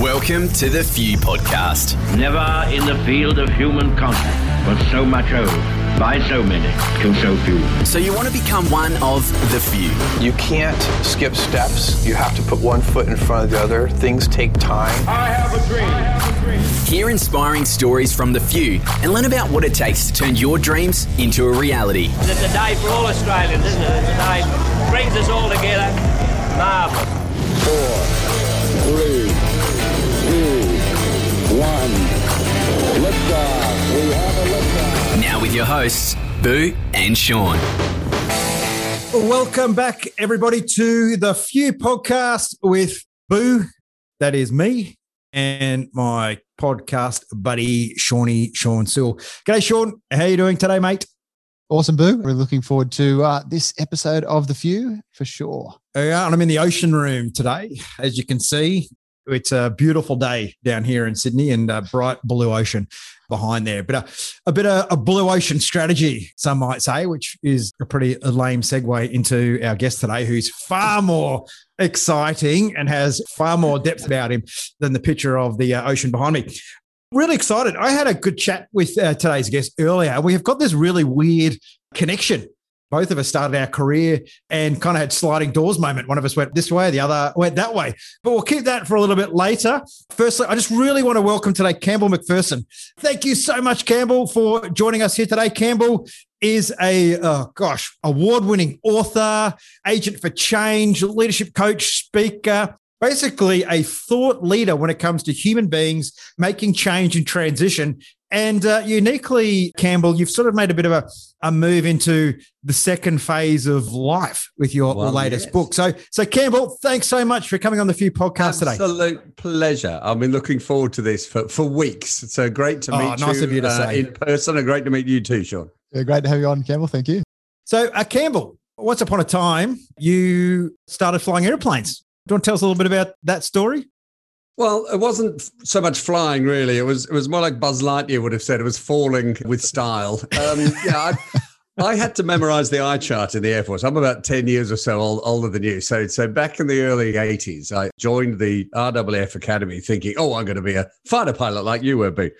Welcome to the Few Podcast. Never in the field of human contact was so much owed by so many to so few. So, you want to become one of the few. You can't skip steps. You have to put one foot in front of the other. Things take time. I have a dream. Hear inspiring stories from the few and learn about what it takes to turn your dreams into a reality. It's a day for all Australians, isn't it? It's a day that brings us all together. Marvellous. four, three, two, one. Liftoff. We have a liftoff. Now, with your hosts, Boo and Sean. Welcome back, everybody, to the Few podcast with Boo. That is me and my podcast buddy, Shawnee Sean Sewell. G'day, Sean. How you doing today, mate? Awesome, Boo. We're looking forward to uh, this episode of The Few for sure. Yeah, and I'm in the ocean room today. As you can see, it's a beautiful day down here in Sydney and a bright blue ocean behind there. But a, a bit of a blue ocean strategy, some might say, which is a pretty lame segue into our guest today, who's far more exciting and has far more depth about him than the picture of the uh, ocean behind me. Really excited. I had a good chat with uh, today's guest earlier. We have got this really weird connection. Both of us started our career and kind of had sliding doors moment. One of us went this way, the other went that way. But we'll keep that for a little bit later. Firstly, I just really want to welcome today Campbell MacPherson. Thank you so much, Campbell, for joining us here today. Campbell is a oh gosh award-winning author, agent for change, leadership coach, speaker. Basically, a thought leader when it comes to human beings making change and transition. And uh, uniquely, Campbell, you've sort of made a bit of a, a move into the second phase of life with your Well, latest yes. book. So, so Campbell, thanks so much for coming on the Few podcast today. Absolute pleasure. I've been looking forward to this for, for weeks. So great to Oh, meet nice you, of you to uh, say. in person and great to meet you too, Sean. Yeah, great to have you on, Campbell. Thank you. So, uh, Campbell, once upon a time, you started flying airplanes. Do you want to tell us a little bit about that story? Well, it wasn't so much flying, really. It was it was more like Buzz Lightyear would have said. It was falling with style. Um, yeah, I, I had to memorize the eye chart in the Air Force. I'm about 10 years or so old, older than you. So, so back in the early 80s, I joined the RAAF Academy thinking, oh, I'm going to be a fighter pilot like you were, be.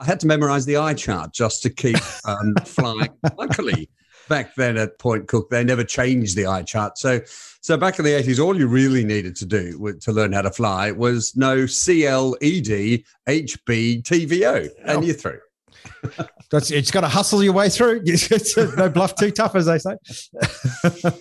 I had to memorize the eye chart just to keep um, flying. Luckily, back then at Point Cook, they never changed the eye chart. So, so back in the 80s, all you really needed to do to learn how to fly was know CL, ED, HB, TVO, and you're through. That's, it's got to hustle your way through. It's no bluff too tough, as they say.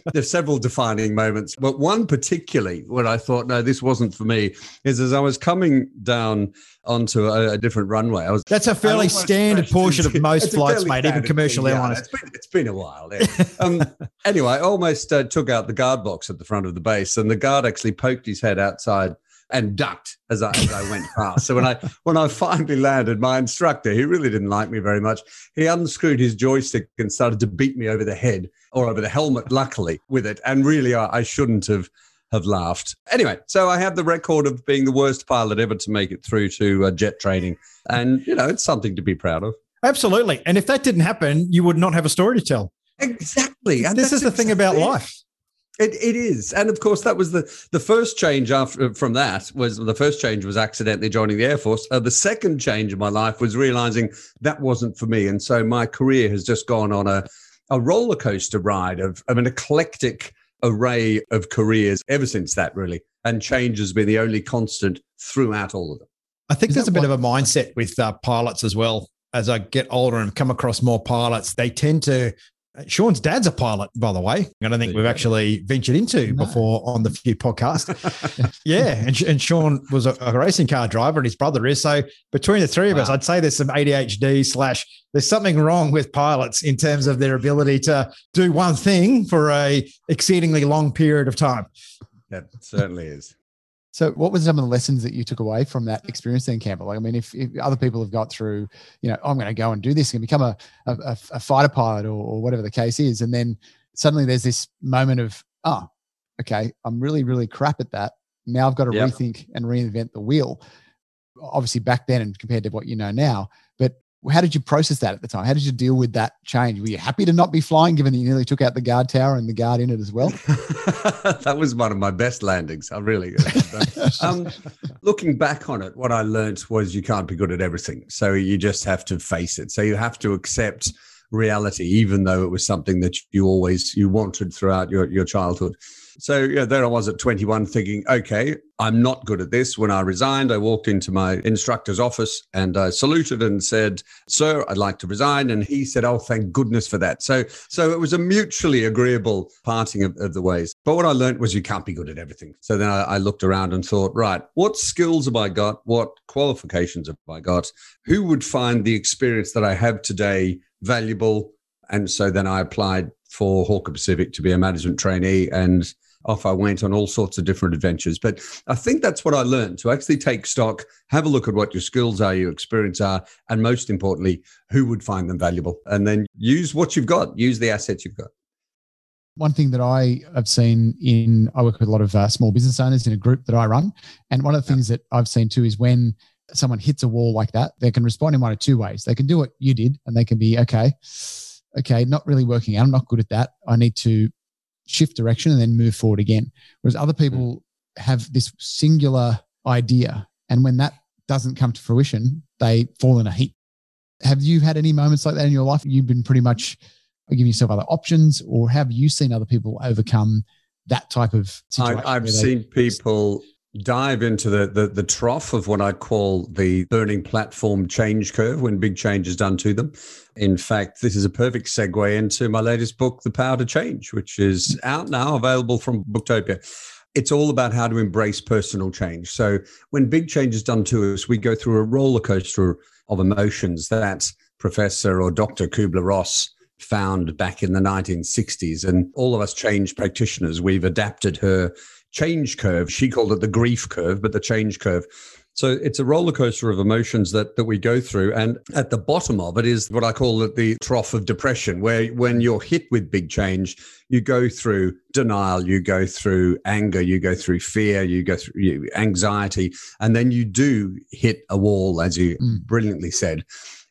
There's several defining moments, but one particularly when I thought, no, this wasn't for me, is as I was coming down onto a, a different runway. I was That's a fairly standard portion of most flights, mate, even commercial thing, yeah. airliners. It's been, it's been a while. yeah. um, anyway, I almost uh, took out the guard box at the front of the base, and the guard actually poked his head outside and ducked as I, as I went past. So when I when I finally landed, my instructor, he really didn't like me very much, he unscrewed his joystick and started to beat me over the head or over the helmet, luckily, with it. And really, I, I shouldn't have have laughed. Anyway, so I have the record of being the worst pilot ever to make it through to uh, jet training, and you know it's something to be proud of. Absolutely. And if that didn't happen, you would not have a story to tell. Exactly. And this is the thing about life. It, it is, and of course, that was the the first change after from that was the first change was accidentally joining the air force. Uh, the second change in my life was realizing that wasn't for me, and so my career has just gone on a a roller coaster ride of, of an eclectic array of careers ever since that, really. And change has been the only constant throughout all of them. I think Is there's a bit what- of a mindset with uh, pilots as well. As I get older and come across more pilots, they tend to. Sean's dad's a pilot, by the way. I don't think we've actually ventured into No. before on the Few podcast. yeah, and, and Sean was a, a racing car driver, and his brother is. So between the three of us, I'd say there's some ADHD slash. There's something wrong with pilots in terms of their ability to do one thing for a exceedingly long period of time. That certainly is. So, what were some of the lessons that you took away from that mm. experience then, Campbell? Like, I mean, if, if other people have got through, you know, oh, I'm going to go and do this and become a, a, a- fighter pilot or, or whatever the case is, and then suddenly there's this moment of, oh, okay, I'm really, really crap at that. Now I've got to Yep. rethink and reinvent the wheel. Obviously, back then and compared to what you know now, how did you process that at the time? How did you deal with that change? Were you happy to not be flying, given that you nearly took out the guard tower and the guard in it as well? that was one of my best landings. I really. um, looking back on it, what I learned was you can't be good at everything, so you just have to face it. So you have to accept reality, even though it was something that you always you wanted throughout your your childhood. So yeah, there I was at 21 thinking, okay, I'm not good at this. When I resigned, I walked into my instructor's office and I saluted and said, Sir, I'd like to resign. And he said, Oh, thank goodness for that. So so it was a mutually agreeable parting of, of the ways. But what I learned was you can't be good at everything. So then I, I looked around and thought, right, what skills have I got? What qualifications have I got? Who would find the experience that I have today valuable? And so then I applied for Hawker Pacific to be a management trainee and off I went on all sorts of different adventures. But I think that's what I learned to actually take stock, have a look at what your skills are, your experience are, and most importantly, who would find them valuable. And then use what you've got, use the assets you've got. One thing that I have seen in, I work with a lot of uh, small business owners in a group that I run. And one of the things that I've seen too is when someone hits a wall like that, they can respond in one of two ways. They can do what you did and they can be, okay, okay, not really working out. I'm not good at that. I need to shift direction and then move forward again. Whereas other people mm. have this singular idea. And when that doesn't come to fruition, they fall in a heap. Have you had any moments like that in your life? You've been pretty much giving yourself other options, or have you seen other people overcome that type of situation? I, have seen people dive into the, the, the trough of what I call the burning platform change curve when big change is done to them. In fact, this is a perfect segue into my latest book, The Power to Change, which is out now, available from Booktopia. It's all about how to embrace personal change. So when big change is done to us, we go through a roller coaster of emotions that Professor or Dr. Kubler Ross found back in the 1960s. And all of us change practitioners, we've adapted her change curve. She called it the grief curve, but the change curve. So it's a roller coaster of emotions that that we go through, and at the bottom of it is what I call it the trough of depression, where when you're hit with big change, you go through denial, you go through anger, you go through fear, you go through anxiety, and then you do hit a wall, as you mm. brilliantly said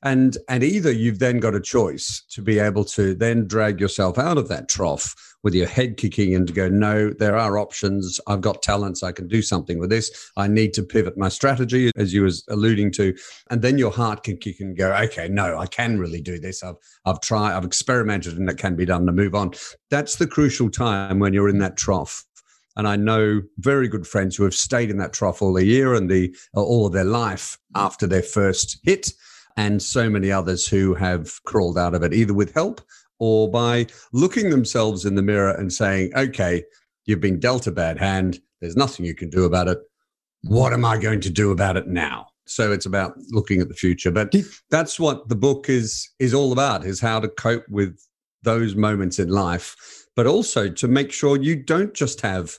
and and either you've then got a choice to be able to then drag yourself out of that trough with your head kicking and to go no there are options. I've got talents. I can do something with this. I need to pivot my strategy as you was alluding to. And then your heart can kick and go okay no i can really do this. I've i've tried i've experimented and it can be done to move on. That's the crucial time when you're in that trough. And I know very good friends who have stayed in that trough all the year and the all of their life after their first hit, and so many others who have crawled out of it, either with help or by looking themselves in the mirror and saying, okay, you've been dealt a bad hand. There's nothing you can do about it. What am I going to do about it now? So it's about looking at the future. But that's what the book is is all about, is how to cope with those moments in life, but also to make sure you don't just have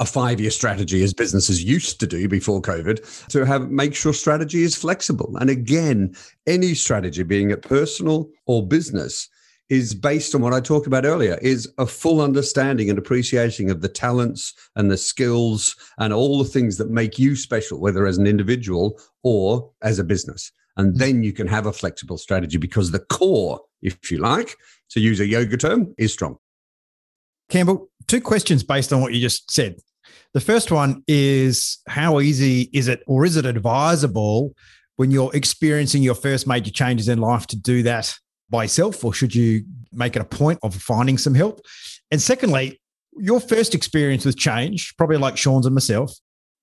a five year strategy as businesses used to do before COVID to have make sure strategy is flexible. And again, any strategy, being it personal or business, is based on what I talked about earlier, is a full understanding and appreciating of the talents and the skills and all the things that make you special, whether as an individual or as a business. And mm. then you can have a flexible strategy because the core, if you like, to use a yoga term, is strong. Campbell, two questions based on what you just said. The first one is how easy is it, or is it advisable when you're experiencing your first major changes in life to do that by yourself, or should you make it a point of finding some help? And secondly, your first experience with change, probably like Sean's and myself,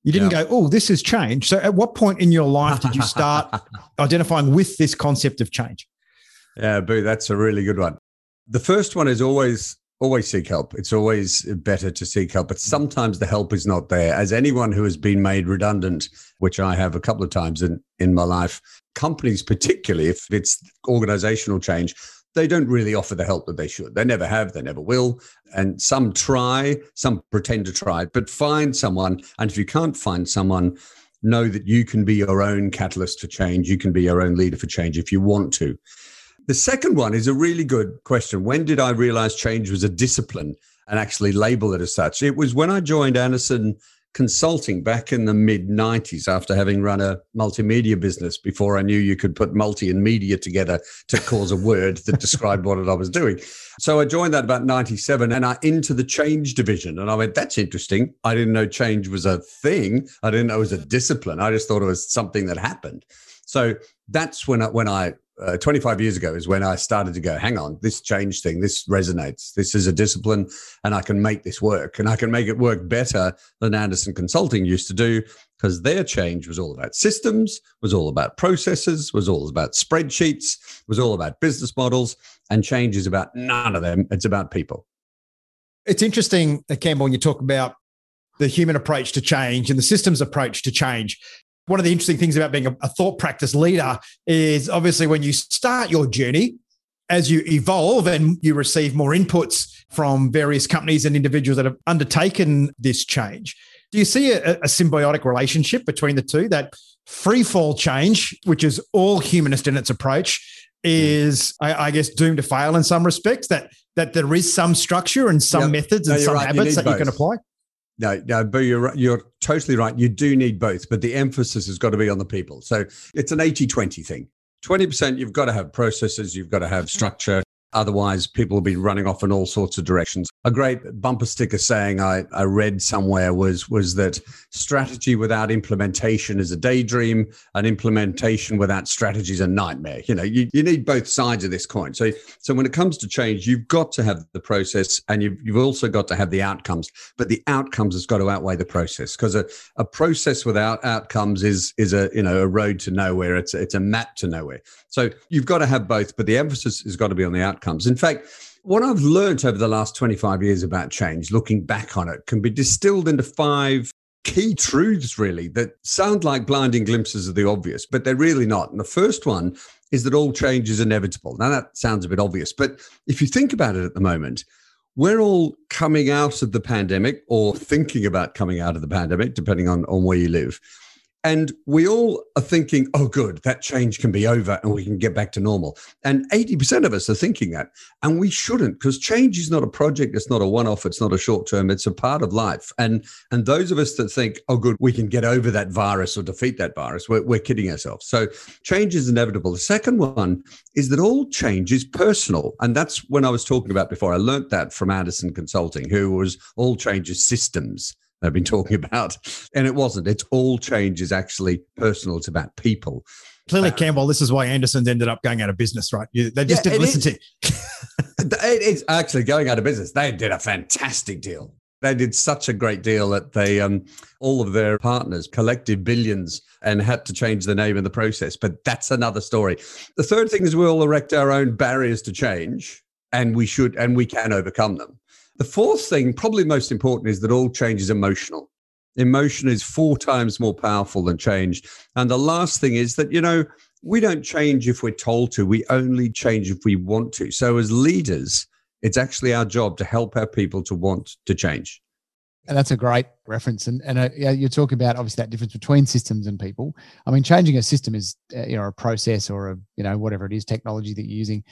you didn't yeah. go, oh, this has changed. So, at what point in your life did you start identifying with this concept of change? Yeah, Boo, that's a really good one. The first one is always always seek help. It's always better to seek help, but mm. sometimes the help is not there. As anyone who has been made redundant, which I have a couple of times in, in my life, companies, particularly if it's organizational change, they don't really offer the help that they should. They never have, they never will. And some try, some pretend to try, but find someone. And if you can't find someone, know that you can be your own catalyst for change. You can be your own leader for change if you want to. The second one is a really good question. When did I realize change was a discipline and actually label it as such? It was when I joined Andersen consulting back in the mid 90s after having run a multimedia business before I knew you could put multi and media together to cause a word that described what I was doing. So I joined that about 97 and I into the change division. And I went, that's interesting. I didn't know change was a thing. I didn't know it was a discipline. I just thought it was something that happened. So that's when I, when I uh, 25 years ago is when I started to go, hang on, this change thing, this resonates. This is a discipline and I can make this work and I can make it work better than Andersen Consulting used to do because their change was all about systems, was all about processes, was all about spreadsheets, was all about business models. And change is about none of them. It's about people. It's interesting, uh, Campbell, when you talk about the human approach to change and the systems approach to change one of the interesting things about being a, a thought practice leader is obviously when you start your journey, as you evolve and you receive more inputs from various companies and individuals that have undertaken this change, do you see a, a symbiotic relationship between the two? That free fall change, which is all humanist in its approach, is I, I, guess doomed to fail in some respects. That that there is some structure and some yep. methods and no, some right. habits that both. you can apply. No, no, but you're you're totally right. You do need both, but the emphasis has got to be on the people. So it's an 80-20 thing. 20% you've got to have processes, you've got to have mm-hmm. structure, Otherwise, people will be running off in all sorts of directions. A great bumper sticker saying I, I read somewhere was was that strategy without implementation is a daydream, and implementation without strategy is a nightmare. You know, you, you need both sides of this coin. So, so when it comes to change, you've got to have the process, and you've you've also got to have the outcomes. But the outcomes has got to outweigh the process because a, a process without outcomes is is a you know a road to nowhere. It's it's a map to nowhere. So you've got to have both, but the emphasis has got to be on the outcomes. In fact, what I've learned over the last 25 years about change, looking back on it, can be distilled into five key truths, really, that sound like blinding glimpses of the obvious, but they're really not. And the first one is that all change is inevitable. Now, that sounds a bit obvious, but if you think about it at the moment, we're all coming out of the pandemic or thinking about coming out of the pandemic, depending on, on where you live. And we all are thinking, oh, good, that change can be over and we can get back to normal. And 80% of us are thinking that. And we shouldn't, because change is not a project, it's not a one off, it's not a short term, it's a part of life. And and those of us that think, oh, good, we can get over that virus or defeat that virus, we're, we're kidding ourselves. So change is inevitable. The second one is that all change is personal. And that's when I was talking about before. I learned that from Andersen Consulting, who was all change is systems. I've been talking about. And it wasn't. It's all change is actually personal. It's about people. Clearly, uh, Campbell, this is why Andersen's ended up going out of business, right? You, they just yeah, didn't listen is, to you. it's actually going out of business. They did a fantastic deal. They did such a great deal that they, um, all of their partners collected billions and had to change the name in the process. But that's another story. The third thing is we all erect our own barriers to change, and we should, and we can overcome them. The fourth thing, probably most important, is that all change is emotional. Emotion is four times more powerful than change. And the last thing is that, you know, we don't change if we're told to, we only change if we want to. So, as leaders, it's actually our job to help our people to want to change. And that's a great reference. And, and uh, you're talking about obviously that difference between systems and people. I mean, changing a system is, uh, you know, a process or a, you know, whatever it is, technology that you're using.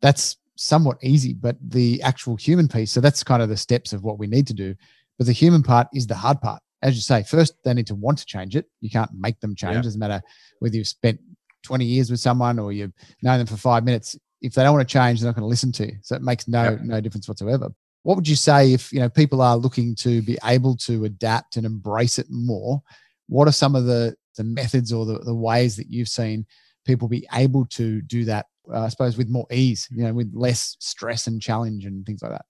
That's somewhat easy, but the actual human piece, so that's kind of the steps of what we need to do. But the human part is the hard part. As you say, first they need to want to change it. You can't make them change. Yeah. Doesn't matter whether you've spent 20 years with someone or you've known them for five minutes. If they don't want to change, they're not going to listen to you. So it makes no yeah. no difference whatsoever. What would you say if you know people are looking to be able to adapt and embrace it more? What are some of the the methods or the, the ways that you've seen people be able to do that uh, I suppose, with more ease, you know, with less stress and challenge and things like that.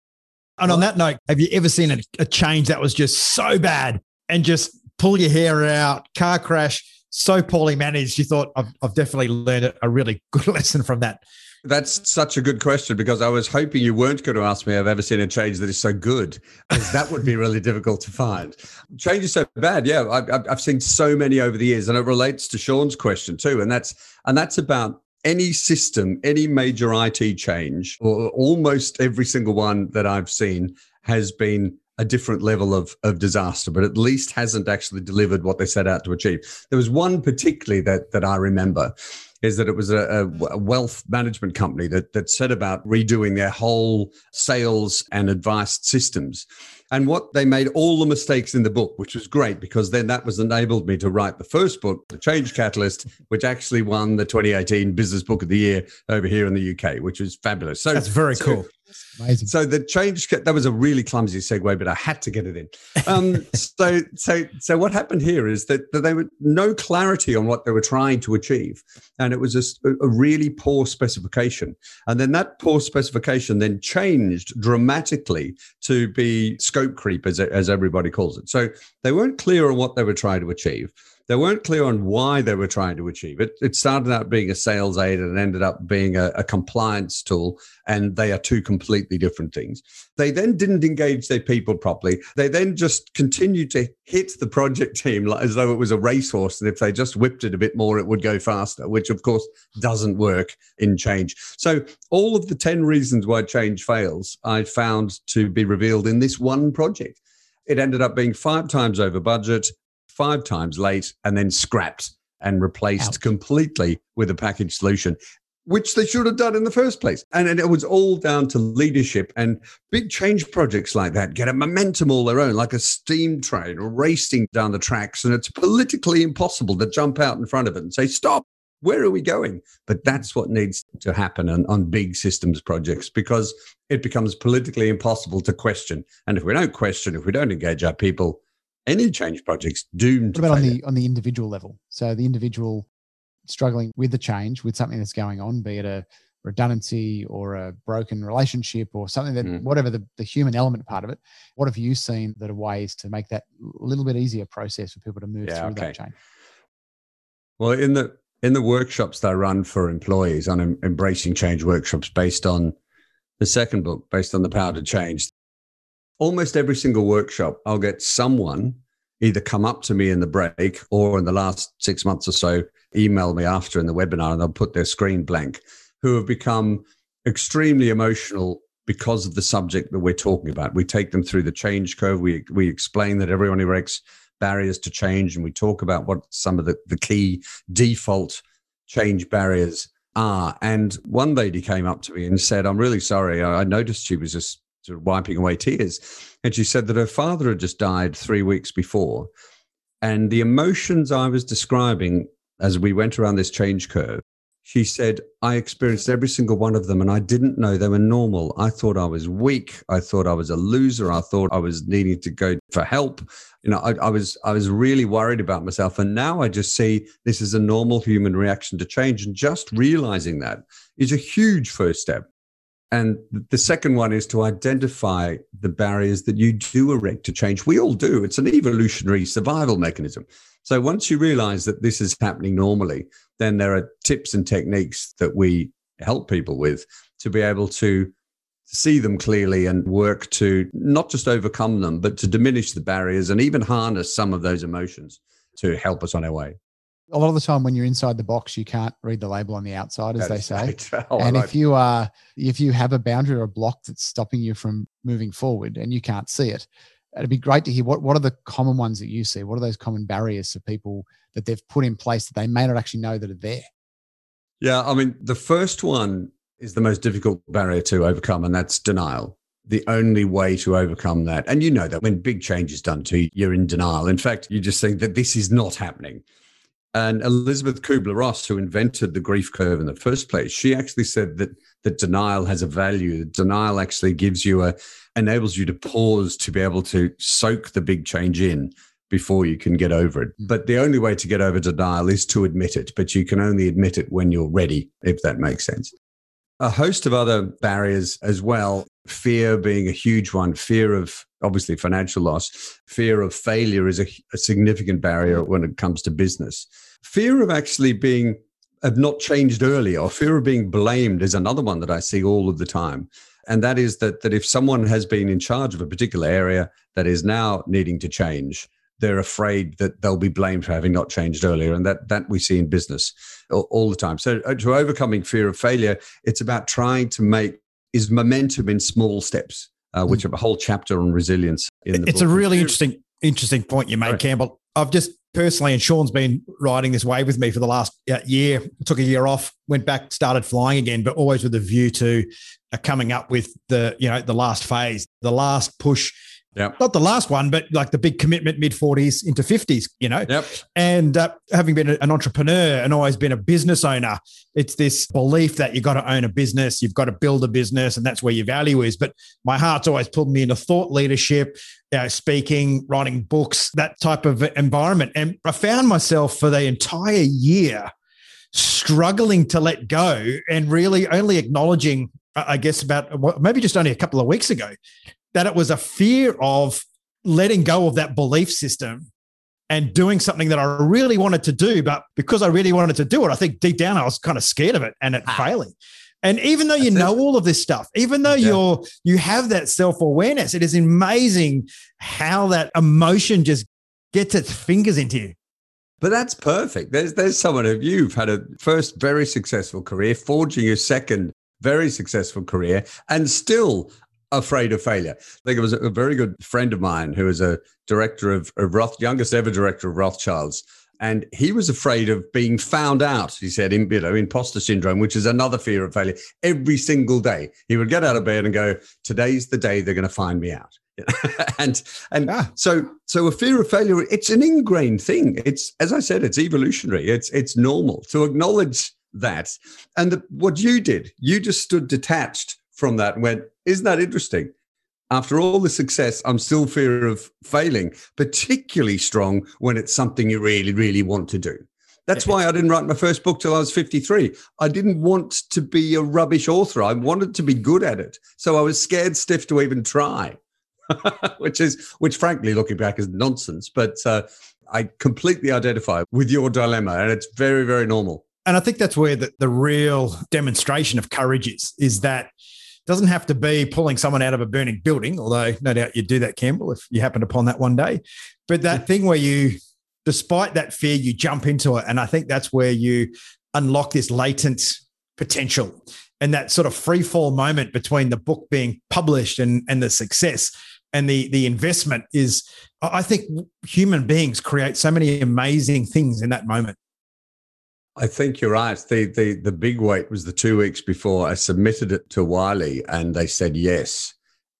And on that note, have you ever seen a, a change that was just so bad and just pull your hair out, car crash, so poorly managed? You thought, I've, I've definitely learned a really good lesson from that. That's such a good question because I was hoping you weren't going to ask me, I've ever seen a change that is so good, because that would be really difficult to find. Change is so bad. Yeah, I've, I've seen so many over the years, and it relates to Sean's question too, and that's and that's about any system, any major IT change, or almost every single one that I've seen has been a different level of, of disaster, but at least hasn't actually delivered what they set out to achieve. There was one particularly that, that I remember is that it was a, a, wealth management company that, that set about redoing their whole sales and advice systems. And what they made all the mistakes in the book, which was great because then that was enabled me to write the first book, The Change Catalyst, which actually won the 2018 Business Book of the Year over here in the UK, which was fabulous. So that's very so, cool. Amazing. So the change that was a really clumsy segue, but I had to get it in. Um, so so so what happened here is that, that they were no clarity on what they were trying to achieve, and it was a, a really poor specification. And then that poor specification then changed dramatically to be scope creep, as as everybody calls it. So they weren't clear on what they were trying to achieve. They weren't clear on why they were trying to achieve it. It started out being a sales aid and ended up being a, a compliance tool, and they are two completely different things. They then didn't engage their people properly. They then just continued to hit the project team as though it was a racehorse, and if they just whipped it a bit more, it would go faster, which of course doesn't work in change. So, all of the 10 reasons why change fails, I found to be revealed in this one project. It ended up being five times over budget five times late and then scrapped and replaced completely with a package solution which they should have done in the first place. And, and, it was all down to leadership and big change projects like that get a momentum all their own, like a steam train racing down the tracks. And it's politically impossible to jump out in front of it and say, stop, where are we going? But that's what needs to happen on, on big systems projects because it becomes politically impossible to question. And if we don't question, if we don't engage our people, any change projects doomed. What about on the on the individual level? So the individual struggling with the change, with something that's going on, be it a redundancy or a broken relationship or something that mm. whatever the, the human element part of it what have you seen that are ways to make that a little bit easier process for people to move yeah, through okay. that change well in the in the workshops that i run for employees on embracing change workshops based on the second book based on the power to change almost every single workshop, I'll get someone either come up to me in the break or in the last six months or so, email me after in the webinar and they'll put their screen blank, who have become extremely emotional because of the subject that we're talking about. We take them through the change curve. We, we explain that everyone erects barriers to change and we talk about what some of the, the key default change barriers are. And one lady came up to me and said, I'm really sorry. I noticed she was just sort of wiping away tears. And she said that her father had just died three weeks before. And the emotions I was describing as we went around this change curve, she said, I experienced every single one of them and I didn't know they were normal. I thought I was weak. I thought I was a loser. I thought I was needing to go for help. You know, I, I was I was really worried about myself. And now I just see this is a normal human reaction to change. And just realizing that is a huge first step. And the second one is to identify the barriers that you do erect to change. We all do. It's an evolutionary survival mechanism. So once you realize that this is happening normally, then there are tips and techniques that we help people with to be able to see them clearly and work to not just overcome them, but to diminish the barriers and even harness some of those emotions to help us on our way a lot of the time when you're inside the box, you can't read the label on the outside, as that they say. Right. Oh, and if you are, if you have a boundary or a block that's stopping you from moving forward, and you can't see it, it'd be great to hear what what are the common ones that you see. What are those common barriers for people that they've put in place that they may not actually know that are there? Yeah, I mean, the first one is the most difficult barrier to overcome, and that's denial. The only way to overcome that, and you know that when big change is done to you, you're in denial. In fact, you just think that this is not happening. And Elizabeth Kubler Ross, who invented the grief curve in the first place, she actually said that that denial has a value. Denial actually gives you a enables you to pause to be able to soak the big change in before you can get over it. Hmm. But the only way to get over denial is to admit it. But you can only admit it when you're ready, if that makes sense. A host of other barriers as well, fear being a huge one, fear of obviously financial loss. Fear of failure is a, a significant barrier when it comes to business. Fear of actually being have not changed earlier, or fear of being blamed is another one that I see all of the time. And that is that that if someone has been in charge of a particular area that is now needing to change, they're afraid that they'll be blamed for having not changed earlier. And that that we see in business all, all the time. So uh, to overcoming fear of failure, it's about trying to make is momentum in small steps uh, which have a whole chapter on resilience in the It's book. a really interesting, interesting point you made, Right. Campbell. I've just personally, and Sean's been riding this wave with me for the last uh, year. Took a year off, went back, started flying again, but always with a view to uh, coming up with the, you know, the last phase, the last push. Yep. Not the last one, but like the big commitment mid 40s into 50s, you know? Yep. And uh, having been an entrepreneur and always been a business owner, it's this belief that you've got to own a business, you've got to build a business, and that's where your value is. But my heart's always pulled me into thought leadership, you know, speaking, writing books, that type of environment. And I found myself for the entire year struggling to let go and really only acknowledging, I I guess, about maybe just only a couple of weeks ago, that it was a fear of letting go of that belief system and doing something that I really wanted to do. But because I really wanted to do it, I think deep down I was kind of scared of it and it ah. failing. And even though you That's it. know all of this stuff, even though Yeah. you're you have that self-awareness, it is amazing how that emotion just gets its fingers into you. But that's perfect. There's there's someone of you've had a first very successful career, forging a second very successful career, and still afraid of failure. I think it was a very good friend of mine who was a director of, of Roth, youngest ever director of Rothschilds. And he was afraid of being found out. He said, in, you know, imposter syndrome, which is another fear of failure. Every single day, he would get out of bed and go, "Today's the day they're going to find me out." and and Ah. so so a fear of failure it's an ingrained thing it's as i said it's evolutionary it's it's normal to acknowledge that and the, what you did you just stood detached from that and went isn't that interesting after all the success i'm still fear of failing particularly strong when it's something you really really want to do that's why I didn't write my first book till I was 53. I didn't want to be a rubbish author. I wanted to be good at it. So I was scared stiff to even try. which is which frankly looking back is nonsense but uh, i completely identify with your dilemma and it's very very normal And I think that's where the, the real demonstration of courage is, is that doesn't have to be pulling someone out of a burning building, although no doubt you'd do that, Campbell, if you happened upon that one day. But that thing where you, despite that fear, you jump into it. And I think that's where you unlock this latent potential and that sort of free fall moment between the book being published and, and the success and the the investment is I I think human beings create so many amazing things in that moment. I think you're right. The, the the big wait was the two weeks before i submitted it to wiley and they said yes.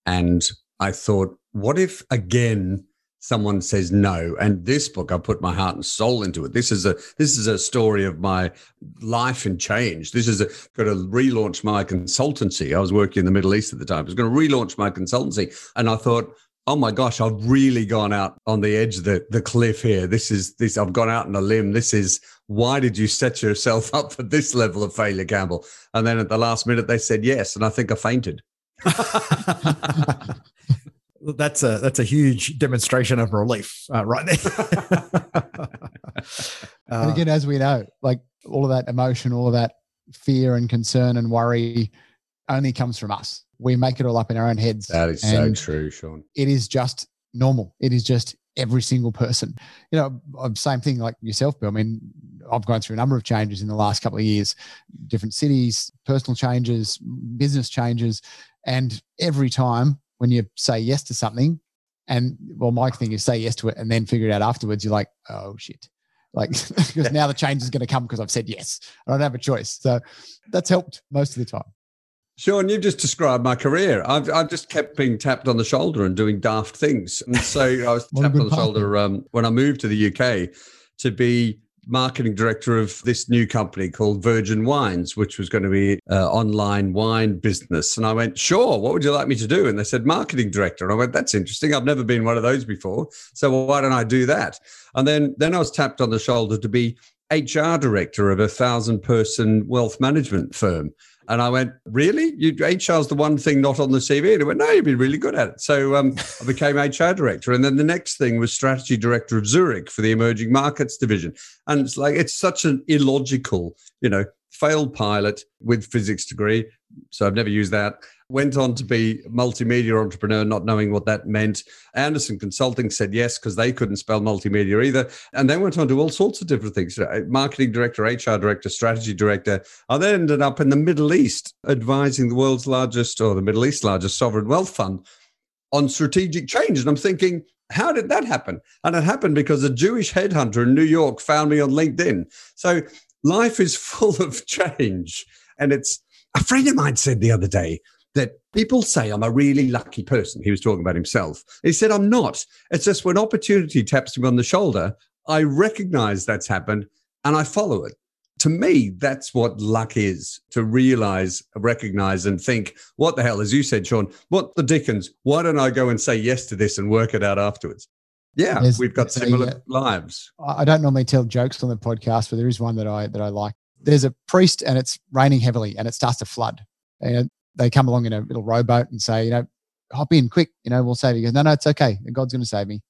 And i thought what if again someone says no? And this book i put my heart and soul into it. This is a this is a story of my life and change. This is a to relaunch my consultancy. I was working in the middle east at the time. I was going to relaunch my consultancy. And i thought oh my gosh i've really gone out on the edge of the, the cliff here this is this i've gone out on a limb this is why did you set yourself up for this level of failure campbell and then at the last minute they said yes and i think i fainted that's a that's a huge demonstration of relief uh, right there. and Uh, again, as we know, like all of that emotion, all of that fear and concern and worry only comes from us. We make it all up in our own heads. that is so true sean It is just normal. It is just every single person. You know, uh, same thing like yourself, Bill. I mean, I've gone through a number of changes in the last couple of years, different cities, personal changes, business changes, and every time when you say yes to something, and well, my thing is say yes to it and then figure it out afterwards. You're like, oh shit. Like, because now the change is going to come because I've said yes. I don't have a choice. So that's helped most of the time. Sean, you've just described my career. I've, I've just kept being tapped on the shoulder and doing daft things. And so I was tapped on the shoulder um, when I moved to the UK to be marketing director of this new company called Virgin Wines, which was going to be uh, online wine business. And I went, sure, what would you like me to do? And they said, marketing director. And I went, that's interesting. I've never been one of those before. So why don't I do that? And then, then I was tapped on the shoulder to be HR director of a thousand person wealth management firm. And I went, really? You, HR's the one thing not on the CV. And he went, no, you'd be really good at it. So um, I became HR director. And then the next thing was strategy director of Zurich for the emerging markets division. And it's like, it's such an illogical, you know, failed pilot with physics degree. So I've never used that. Went on to be multimedia entrepreneur, not knowing what that meant. Andersen Consulting said yes because they couldn't spell multimedia either. And they went on to all sorts of different things uh, marketing director, HR director, strategy director. I then ended up in the Middle East advising the world's largest or the Middle East largest sovereign wealth fund on strategic change. And I'm thinking, how did that happen? And it happened because a Jewish headhunter in New York found me on LinkedIn. So life is full of change. And it's a friend of mine said the other day that people say I'm a really lucky person. He was talking about himself. He said, I'm not. It's just when opportunity taps me on the shoulder, I recognize that's happened and I follow it. To me, that's what luck is to realize, recognize, and think, what the hell, as you said, Sean, what the dickens? Why don't I go and say yes to this and work it out afterwards? Yeah, There's- we've got there's a, similar uh, lives. I don't normally tell jokes on the podcast, but there is one that I that I like. There's a priest and it's raining heavily and it starts to flood. And they come along in a little rowboat and say, you know, hop in quick, you know, we'll save you. He goes, no, no, it's okay. God's going to save me.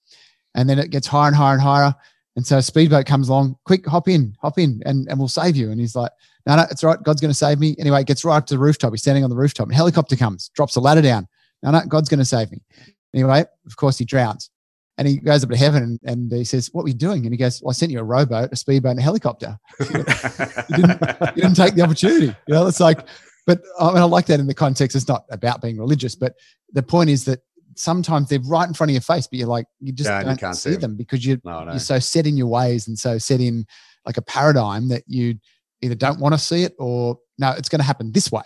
And then it gets higher and higher and higher. And so a speedboat comes along, quick, hop in, hop in, and, and we'll save you. And he's like, no, no, it's right. God's going to save me. Anyway, it gets right up to the rooftop. He's standing on the rooftop. And helicopter comes, drops a ladder down. No, no, God's going to save me. Anyway, of course, he drowns. And he goes up to heaven and, and he says, What were you doing? And he goes, Well, I sent you a rowboat, a speedboat, and a helicopter. you, didn't, you didn't take the opportunity. You know, it's like, but I mean, I like that in the context. It's not about being religious, but the point is that sometimes they're right in front of your face, but you're like, you just Yeah, don't can't see see them because you, No, no. you're so set in your ways and so set in like a paradigm that you either don't want to see it or no, it's going to happen this way.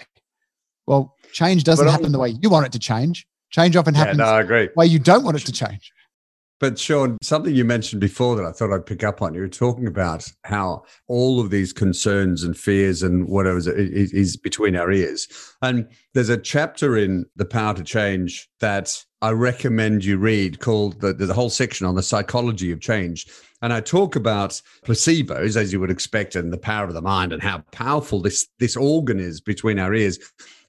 Well, change doesn't But I'm- happen the way you want it to change. Change often Yeah, happens no, I agree. the way you don't want it to change. But Sean, something you mentioned before that I thought I'd pick up on. You were talking about how all of these concerns and fears and whatever is, is, between our ears. And there's a chapter in The Power to Change that I recommend you read called the, there's a whole section on the psychology of change. And I talk about placebos, as you would expect, and the power of the mind and how powerful this, this organ is between our ears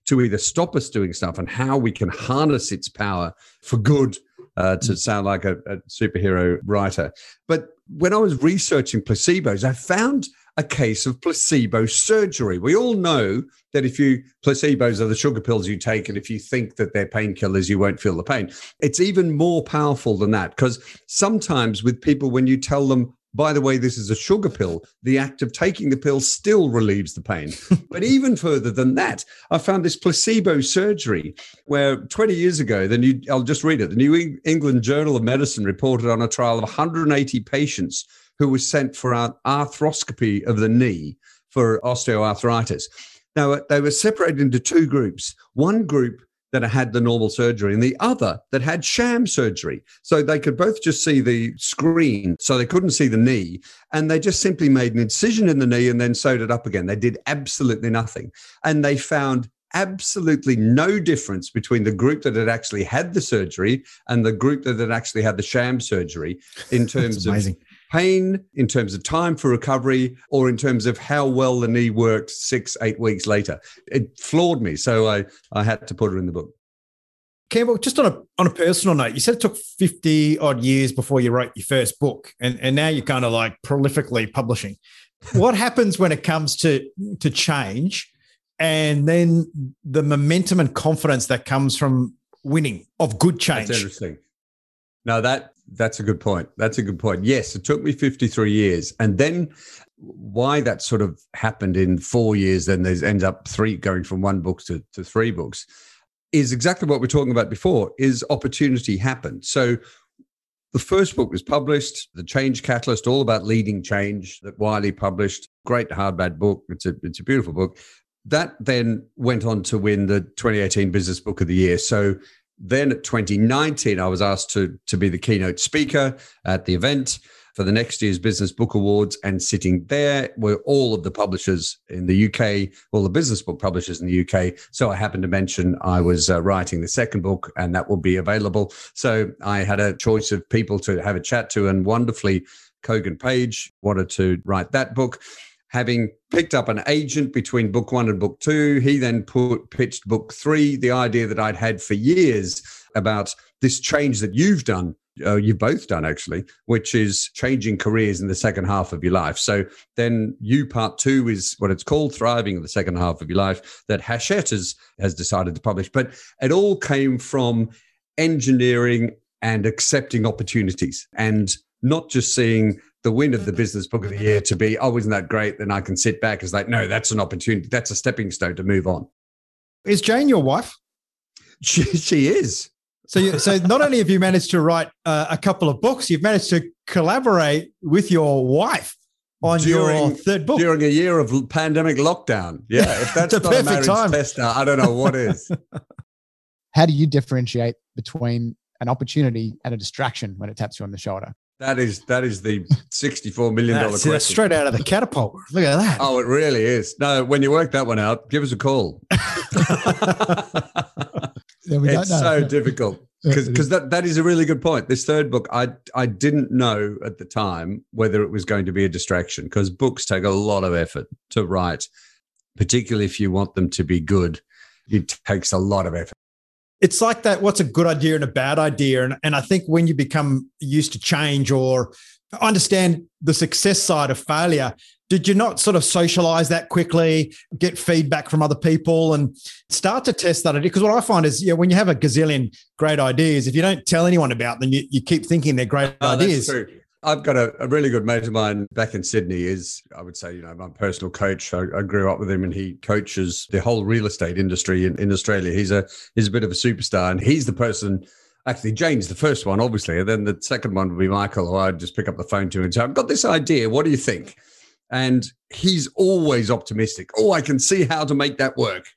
to either stop us doing stuff and how we can harness its power for good uh, to sound like a, a superhero writer. But when I was researching placebos, I found a case of placebo surgery. We all know that if you placebos are the sugar pills you take, and if you think that they're painkillers, you won't feel the pain. It's even more powerful than that because sometimes with people, when you tell them, by the way, this is a sugar pill, the act of taking the pill still relieves the pain. but even further than that, I found this placebo surgery where 20 years ago, the new, I'll just read it. The New England Journal of Medicine reported on a trial of 180 patients who were sent for an arthroscopy of the knee for osteoarthritis. Now, uh, they were separated into two groups. One group that had the normal surgery and the other that had sham surgery. So they could both just see the screen, so they couldn't see the knee. And they just simply made an incision in the knee and then sewed it up again. They did absolutely nothing. And they found absolutely no difference between the group that had actually had the surgery and the group that had actually had the sham surgery in terms of. Pain, in terms of time for recovery, or in terms of how well the knee worked six, eight weeks later. It floored me. So I, I had to put it in the book. Campbell, just on a on a personal note, you said it took 50 odd years before you wrote your first book, and, and now you're kind of like prolifically publishing. what happens when it comes to to change and then the momentum and confidence that comes from winning of good That's change? interesting. No, that that's a good point. That's a good point. Yes, it took me 53 years. And then why that sort of happened in four years, then there's ends up three going from one book to, to three books, is exactly what we're talking about before, is opportunity happened. So the first book was published, The Change Catalyst, all about leading change that Wiley published. Great hardback book. It's a it's a beautiful book. That then went on to win the 2018 Business Book of the Year. So then at 2019, I was asked to, to be the keynote speaker at the event for the next year's Business Book Awards. And sitting there were all of the publishers in the UK, all the business book publishers in the UK. So I happened to mention I was uh, writing the second book and that will be available. So I had a choice of people to have a chat to, and wonderfully, Kogan Page wanted to write that book having picked up an agent between book one and book two, he then put, pitched book three, the idea that I'd had for years about this change that you've done. Uh, you've both done actually, which is changing careers in the second half of your life. So then, you part two is what it's called, thriving in the second half of your life that Hachette has has decided to publish. But it all came from engineering and accepting opportunities and not just seeing the win of the business book of the year to be, oh, isn't that great? Then I can sit back. It's like, no, that's an opportunity. That's a stepping stone to move on. Is Jane your wife? She, she is. So, you, so not only have you managed to write uh, a couple of books, you've managed to collaborate with your wife on your During- third book. During a year of pandemic lockdown. Yeah, if that's It's a not a perfect marriage time. tester, I don't know what is. How do you differentiate between an opportunity and a distraction when it taps you on the shoulder? That is that is the sixty-four million dollar question. that's straight out of the catapult. Look at that. Oh, it really is. No, when you work that one out, give us a call. Yeah, we it's so difficult because that, that is a really good point. This third book, I I didn't know at the time whether it was going to be a distraction because books take a lot of effort to write, particularly if you want them to be good. It takes a lot of effort. It's like that what's a good idea and a bad idea? And, and i think when you become used to change or understand the success side of failure did you not sort of socialize that quickly get feedback from other people and start to test that idea? Because what i find is yeah when you have a gazillion great ideas if you don't tell anyone about them you, you keep thinking they're great Oh, that's ideas. true. I've got a, a really good mate of mine back in Sydney. Is I would say, you know, my personal coach. I, I grew up with him, and he coaches the whole real estate industry in, in Australia. He's a he's a bit of a superstar, and he's the person. Actually, Jane's the first one, obviously, and then the second one would be Michael, who I'd just pick up the phone to and say, "I've got this idea. What do you think?" And he's always optimistic. Oh, I can see how to make that work.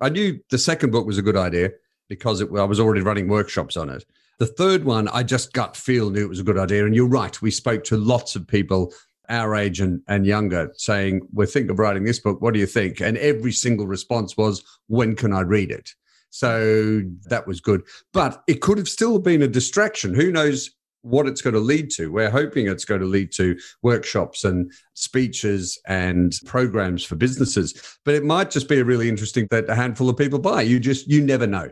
I knew the second book was a good idea because it, I was already running workshops on it. The third one, I just gut feel knew it was a good idea. And you're right. We spoke to lots of people our age and, and younger saying, We're thinking of writing this book. What do you think? And every single response was, When can I read it? So that was good. But it could have still been a distraction. Who knows what it's going to lead to? We're hoping it's going to lead to workshops and speeches and programs for businesses. But it might just be a really interesting that a handful of people buy. You just, you never know.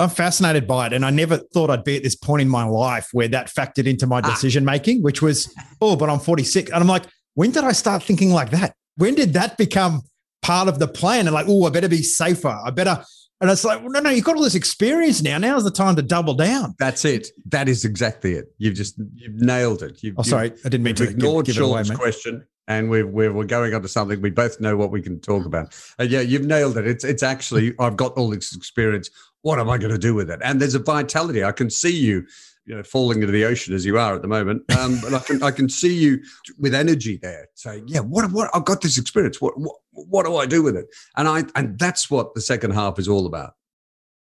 I'm fascinated by it. And I never thought I'd be at this point in my life where that factored into my ah. decision making, which was, oh, but I'm 46. And I'm like, when did I start thinking like that? When did that become part of the plan? And like, oh, I better be safer. I better. And it's like, well, no, no, you've got all this experience now. Now's the time to double down. That's it. That is exactly it. You've just you've nailed it. You've, Oh, sorry. I didn't mean to give, ignored give away, Sean's man. question, and we're, we're we're going on to something we both know what we can talk about. And yeah, you've nailed it. It's it's actually I've got all this experience. What am I going to do with it? And there's a vitality. I can see you, you know, falling into the ocean as you are at the moment. Um, but I can I can see you with energy there, saying, "Yeah, what what I've got this experience. What what what do I do with it?" And I and that's what the second half is all about.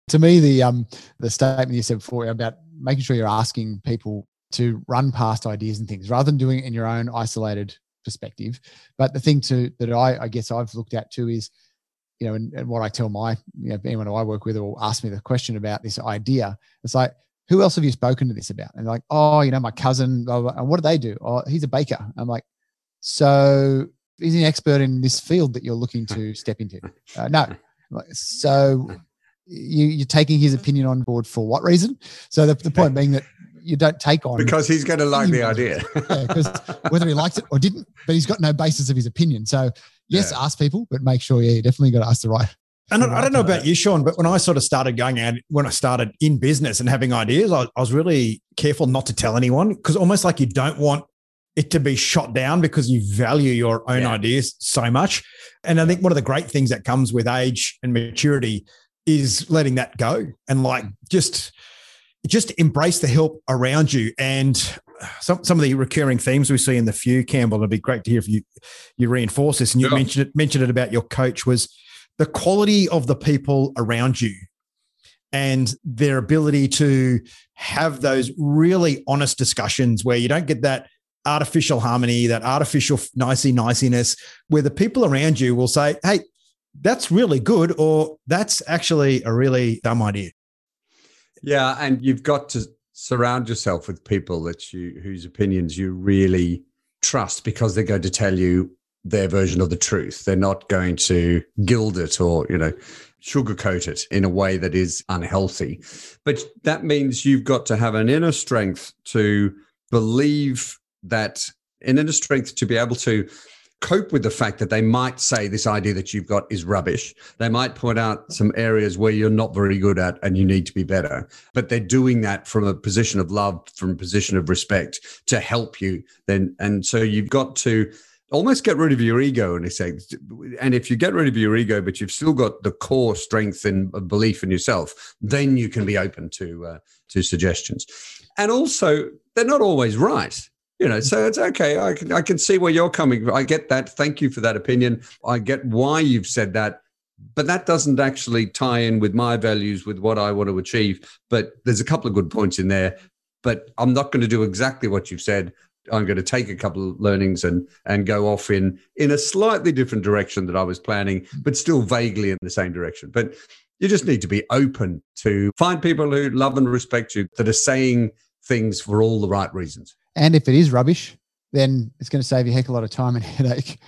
to me the um the statement you said before about making sure you're asking people to run past ideas and things rather than doing it in your own isolated perspective but the thing to that i i guess i've looked at too is you know and, and what i tell my you know anyone who i work with or ask me the question about this idea it's like who else have you spoken to this about and they're like oh you know my cousin blah, blah, blah. and what do they do oh he's a baker i'm like so he's an expert in this field that you're looking to step into uh, no Like, so you, you're taking his opinion on board for what reason? So the, the point being that you don't take on Because he's going to like the idea. because whether he likes it or didn't, but he's got no basis of his opinion. So yes, Yeah. ask people, but make sure yeah, you definitely got to ask the right. And I, I don't know about you, Sean, but when I sort of started going out, when I started in business and having ideas, I, I was really careful not to tell anyone because almost like you don't want it to be shot down because you value your own Yeah. ideas so much. And I think one of the great things that comes with age and maturity is letting that go and like just just embrace the help around you and some, some of the recurring themes we see in the few campbell it'd be great to hear if you you reinforce this and you Sure. mentioned it mentioned it about your coach was the quality of the people around you and their ability to have those really honest discussions where you don't get that artificial harmony, that artificial nicey niciness, where the people around you will say, Hey, that's really good, or that's actually a really dumb idea. Yeah, and you've got to surround yourself with people that you whose opinions you really trust because they're going to tell you their version of the truth. They're not going to gild it or, you know, sugarcoat it in a way that is unhealthy. But that means you've got to have an inner strength to believe that an inner strength to be able to cope with the fact that they might say this idea that you've got is rubbish. They might point out some areas where you're not very good at and you need to be better. But they're doing that from a position of love, from a position of respect to help you. Then and so you've got to almost get rid of your ego in a sense. And if you get rid of your ego, but you've still got the core strength and belief in yourself, then you can be open to uh, to suggestions. And also, they're not always right. You know, so it's okay. I can I can see where you're coming. I get that. Thank you for that opinion. I get why you've said that, but that doesn't actually tie in with my values, with what I want to achieve. But there's a couple of good points in there. But I'm not going to do exactly what you've said. I'm going to take a couple of learnings and and go off in in a slightly different direction that I was planning, but still vaguely in the same direction. But you just need to be open to find people who love and respect you that are saying things for all the right reasons. And if it is rubbish, then it's going to save you a heck of a lot of time and headache.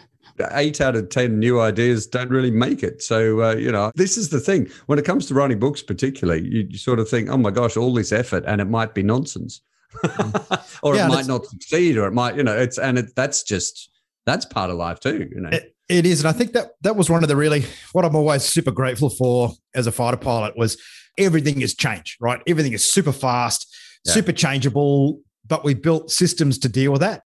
Eight out of 10 new ideas don't really make it. So, uh, you know, this is the thing. When it comes to writing books, particularly, you, you sort of think, oh my gosh, all this effort and it might be nonsense. or yeah, it might not succeed, or it might, you know, it's, and it, that's just, that's part of life too, you know. It, it is. And I think that that was one of the really, what I'm always super grateful for as a fighter pilot was everything has changed, right? Everything is super fast, yeah. super changeable but we built systems to deal with that.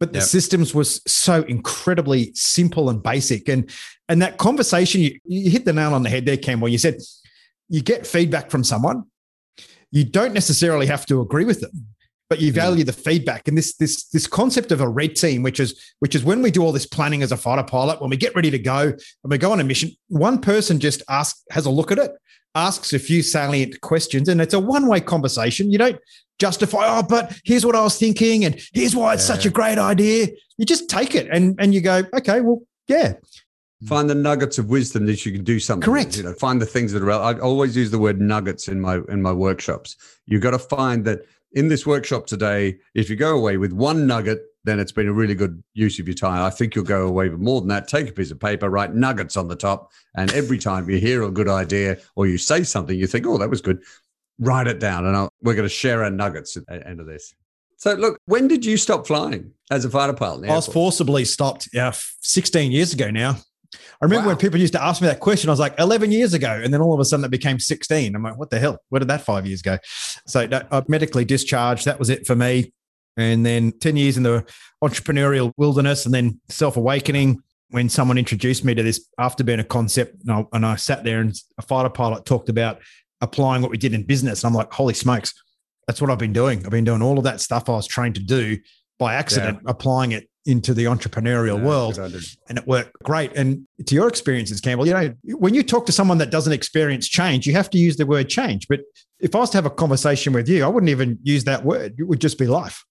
But the yep. systems was so incredibly simple and basic. And and that conversation you, you hit the nail on the head there Cam, where you said you get feedback from someone you don't necessarily have to agree with them but you hmm. value the feedback. And this this this concept of a red team which is which is when we do all this planning as a fighter pilot when we get ready to go and we go on a mission one person just asks has a look at it asks a few salient questions and it's a one-way conversation you don't justify, oh, but here's what I was thinking, and here's why it's yeah. such a great idea. You just take it and and you go, okay, well, yeah. Hmm. Find the nuggets of wisdom that you can do something. Correct. With, you know, find the things that are. I always use the word nuggets in my in my workshops. You've got to find that in this workshop today. If you go away with one nugget, then it's been a really good use of your time. I think you'll go away with more than that. Take a piece of paper, write nuggets on the top, and every time you hear a good idea or you say something, you think, "Oh, that was good," write it down and I'll, we're going to share our nuggets at the end of this. So, look, when did you stop flying as a fighter pilot? I was forcibly stopped uh, 16 years ago now. I remember wow. when people used to ask me that question, I was like 11 years ago. And then all of a sudden it became 16. I'm like, what the hell? Where did that five years go? So I medically discharged. That was it for me. And then 10 years in the entrepreneurial wilderness and then self awakening. When someone introduced me to this afterburner concept, and I, and I sat there and a fighter pilot talked about applying what we did in business. And I'm like, holy smokes, that's what I've been doing. I've been doing all of that stuff I was trained to do by accident, yeah. applying it into the entrepreneurial yeah, world. And it worked great. And to your experiences, Campbell, you know, when you talk to someone that doesn't experience change, you have to use the word change. But if I was to have a conversation with you, I wouldn't even use that word. It would just be life.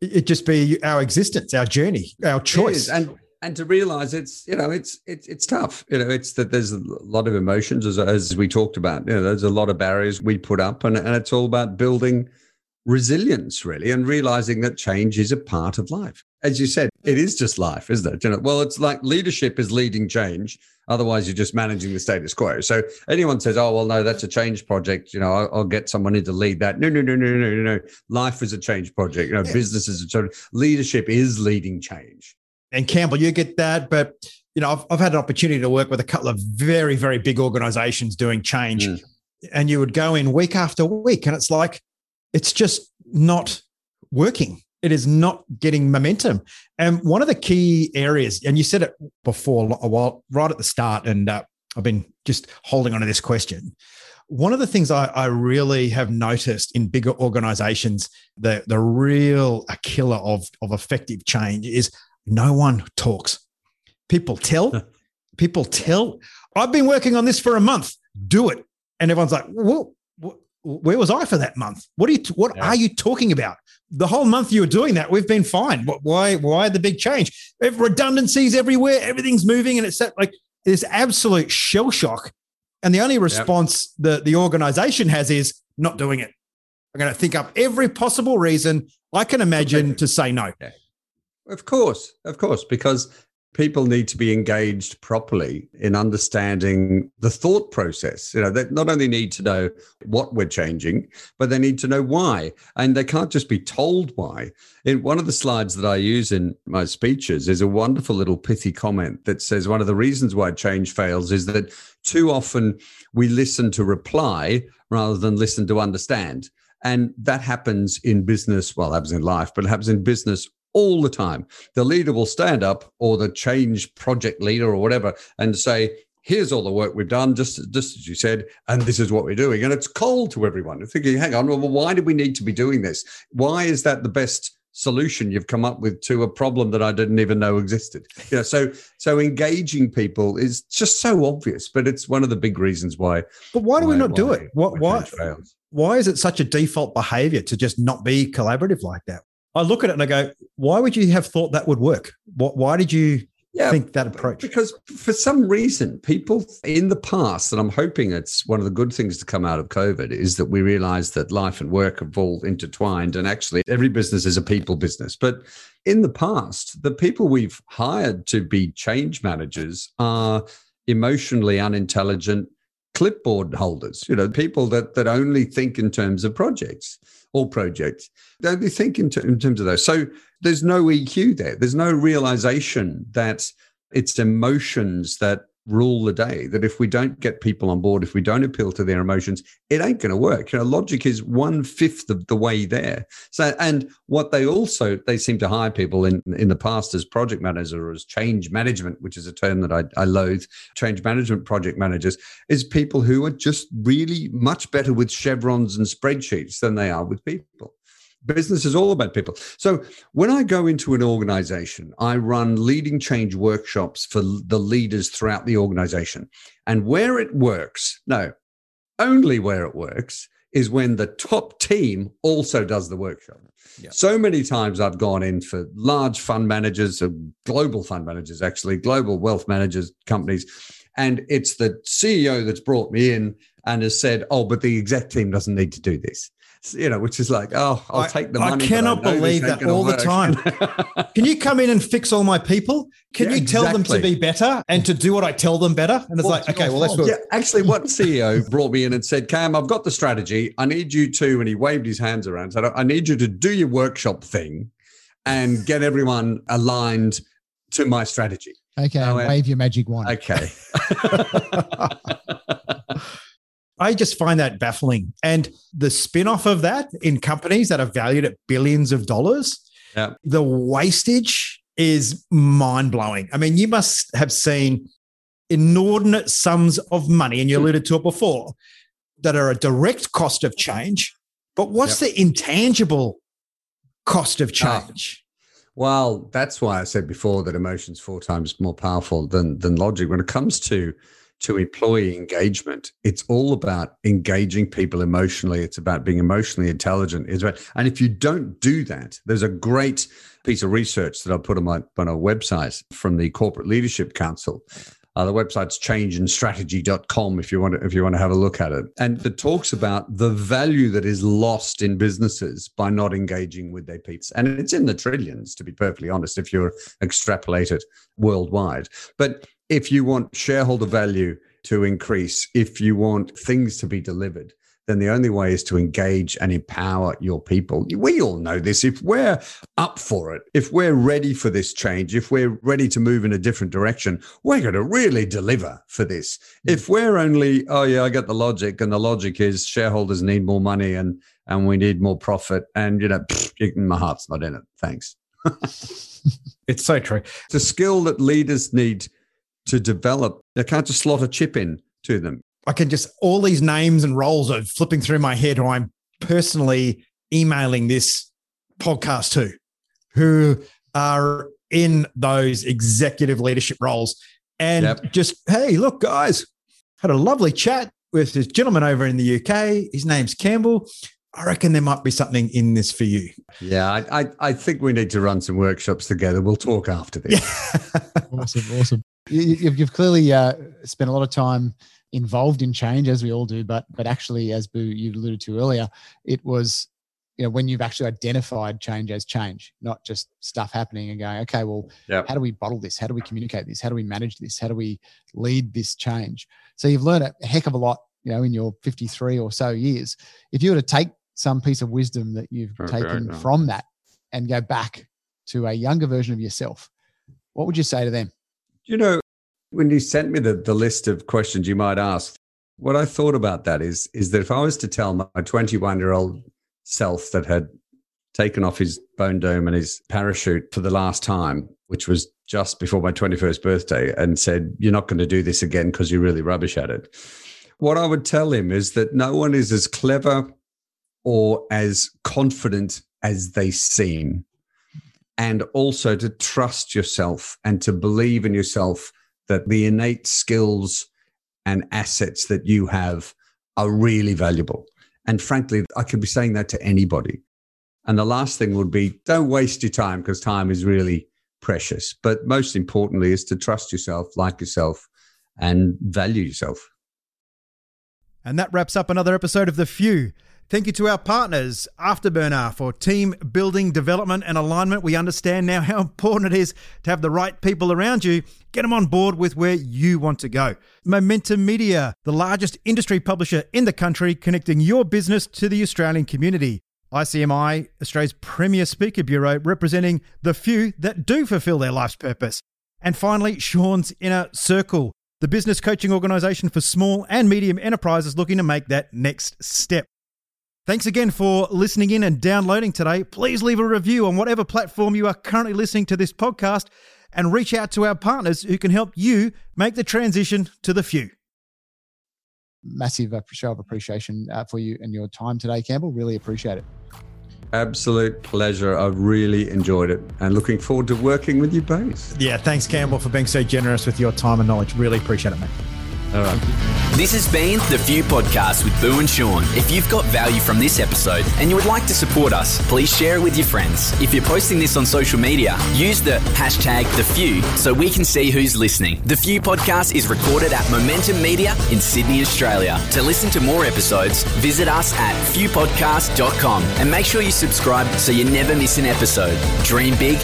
It'd just be our existence, our journey, our choice. And and to realize it's you know it's it's it's tough. You know it's that there's a lot of emotions as, as we talked about. You know there's a lot of barriers we put up and, and it's all about building resilience really and realizing that change is a part of life. As you said it is just life isn't it well it's like leadership is leading change otherwise you're just managing the status quo so anyone says oh well no that's a change project you know i'll, I'll get someone in to lead that no no no no no no no life is a change project you know yeah. business is a change leadership is leading change and Campbell, you get that. But you know, I've, I've had an opportunity to work with a couple of very, very big organizations doing change, mm. and you would go in week after week, and it's like it's just not working. It is not getting momentum. And one of the key areas, and you said it before a while, right at the start, and uh, I've been just holding on to this question. One of the things I, I really have noticed in bigger organizations, the, the real killer of, of effective change is no one talks. People tell, people tell. I've been working on this for a month. Do it. And everyone's like, well, where was I for that month? What are you? What yeah. are you talking about? The whole month you were doing that, we've been fine. Why? Why the big change? Redundancies everywhere. Everything's moving, and it's like this absolute shell shock. And the only response yep. the the organization has is not doing it. I'm going to think up every possible reason I can imagine to say no. Of course, of course, because people need to be engaged properly in understanding the thought process. You know, they not only need to know what we're changing, but they need to know why. And they can't just be told why. In one of the slides that I use in my speeches is a wonderful little pithy comment that says one of the reasons why change fails is that too often we listen to reply rather than listen to understand. And that happens in business, well, happens in life, but it happens in business all the time. The leader will stand up or the change project leader or whatever and say, here's all the work we've done, just, just as you said, and this is what we're doing. And it's cold to everyone. You're thinking, hang on, well, why do we need to be doing this? Why is that the best solution you've come up with to a problem that I didn't even know existed? You know, so so engaging people is just so obvious, but it's one of the big reasons why. But why do why, we not do it? What why why why is it such a default behavior to just not be collaborative like that? I look at it and I go, why would you have thought that would work? What why did you Yeah, think that approach? Because for some reason, people in the past, and I'm hoping it's one of the good things to come out of COVID, is that we realize that life and work have all intertwined. And actually, every business is a people business. But in the past, the people we've hired to be change managers are emotionally unintelligent clipboard holders, you know, people that, that only think in terms of projects or projects. They only think in, ter- in terms of those. So there's no EQ there. There's no realization that it's emotions that rule the day. That if we don't get people on board, if we don't appeal to their emotions, it ain't going to work. You know, logic is one fifth of the way there. So, and what they also they seem to hire people in in the past as project managers or as change management, which is a term that I, I loathe. Change management project managers is people who are just really much better with chevrons and spreadsheets than they are with people business is all about people. So when I go into an organization, I run leading change workshops for the leaders throughout the organization. And where it works, no, only where it works is when the top team also does the workshop. Yeah. So many times I've gone in for large fund managers, uh, global fund managers, actually, global wealth managers companies. And it's the CEO that's brought me in and has said, Oh, but the exec team doesn't need to do this you know, which is like, oh, I'll I- take the I money. but cannot know this believe that gonna all the time. Can you come in and fix all my people? Can Yeah, you tell them to be better and to do what I tell them better? And it's Well, like, okay, well, let's fault. do yeah, actually, what CEO brought me in and said, Cam, I've got the strategy. I need you to, and he waved his hands around, said, I need you to do your workshop thing and get everyone aligned to my strategy. Okay, yeah. Uh, wave your magic wand. Okay. I just find that baffling. And the spin off of that in companies that are valued at billions of dollars, Yeah. the wastage is mind blowing. I mean, you must have seen inordinate sums of money, and you alluded to it before, that are a direct cost of change. But what's the intangible cost of Ah. change? Well, that's why I said before that emotion's four times more powerful than than logic. When it comes to to employee engagement, it's all about engaging people emotionally. It's about being emotionally intelligent. It's about, and if you don't do that, there's a great piece of research that I put on my on our website from the Corporate Leadership Council. Uh, the website's changeandstrategy.com if you want to, if you want to have a look at it. And it talks about the value that is lost in businesses by not engaging with their people. And it's in the trillions, to be perfectly honest, if you extrapolate it worldwide. But if you want shareholder value to increase, if you want things to be delivered, then the only way is to engage and empower your people. We all know this. If we're up for it, if we're ready for this change, if we're ready to move in a different direction, we're going to really deliver for this. Mm. If we're only, oh yeah, I get the logic, and the logic is shareholders need more money and and we need more profit, and you know, pfft, my heart's not in it. Thanks. It's so true. It's a skill that leaders need to develop. They can't just slot a chip in to them. I can just all these names and roles are flipping through my head who I'm personally emailing this podcast to, who are in those executive leadership roles. And Yep. just, hey, look, guys, had a lovely chat with this gentleman over in the UK. His name's Campbell. I reckon there might be something in this for you. Yeah, I, I, I think we need to run some workshops together. We'll talk after this. awesome, awesome. You, you've clearly uh, spent a lot of time involved in change, as we all do. But but actually, as Boo you alluded to earlier, it was you know when you've actually identified change as change, not just stuff happening and going, okay, well, Yep. how do we bottle this? How do we communicate this? How do we manage this? How do we lead this change? So you've learned a heck of a lot, you know, in your 53 or so years. If you were to take some piece of wisdom that you've Okay, taken from that and go back to a younger version of yourself, what would you say to them? You know, when you sent me the, the list of questions you might ask, what I thought about that is is that if I was to tell my 21 year old self that had taken off his bone dome and his parachute for the last time, which was just before my 21st birthday, and said, You're not going to do this again because you're really rubbish at it. What I would tell him is that no one is as clever or as confident as they seem. And also to trust yourself and to believe in yourself that the innate skills and assets that you have are really valuable. And frankly, I could be saying that to anybody. And the last thing would be don't waste your time because time is really precious. But most importantly, is to trust yourself, like yourself, and value yourself. And that wraps up another episode of The Few. Thank you to our partners, Afterburner, for team building, development, and alignment. We understand now how important it is to have the right people around you. Get them on board with where you want to go. Momentum Media, the largest industry publisher in the country, connecting your business to the Australian community. ICMI, Australia's premier speaker bureau, representing the few that do fulfill their life's purpose. And finally, Sean's Inner Circle, the business coaching organisation for small and medium enterprises looking to make that next step. Thanks again for listening in and downloading today. Please leave a review on whatever platform you are currently listening to this podcast and reach out to our partners who can help you make the transition to the few. Massive show of appreciation uh, for you and your time today, Campbell. Really appreciate it. Absolute pleasure. I've really enjoyed it and looking forward to working with you both. Yeah, thanks, Campbell, for being so generous with your time and knowledge. Really appreciate it, mate. All right. This has been The Few Podcast with Boo and Sean. If you've got value from this episode and you would like to support us, please share it with your friends. If you're posting this on social media, use the hashtag The Few so we can see who's listening. The Few Podcast is recorded at Momentum Media in Sydney, Australia. To listen to more episodes, visit us at fewpodcast.com and make sure you subscribe so you never miss an episode. Dream big,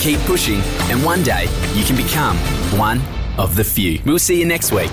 keep pushing, and one day you can become one of the few. We'll see you next week.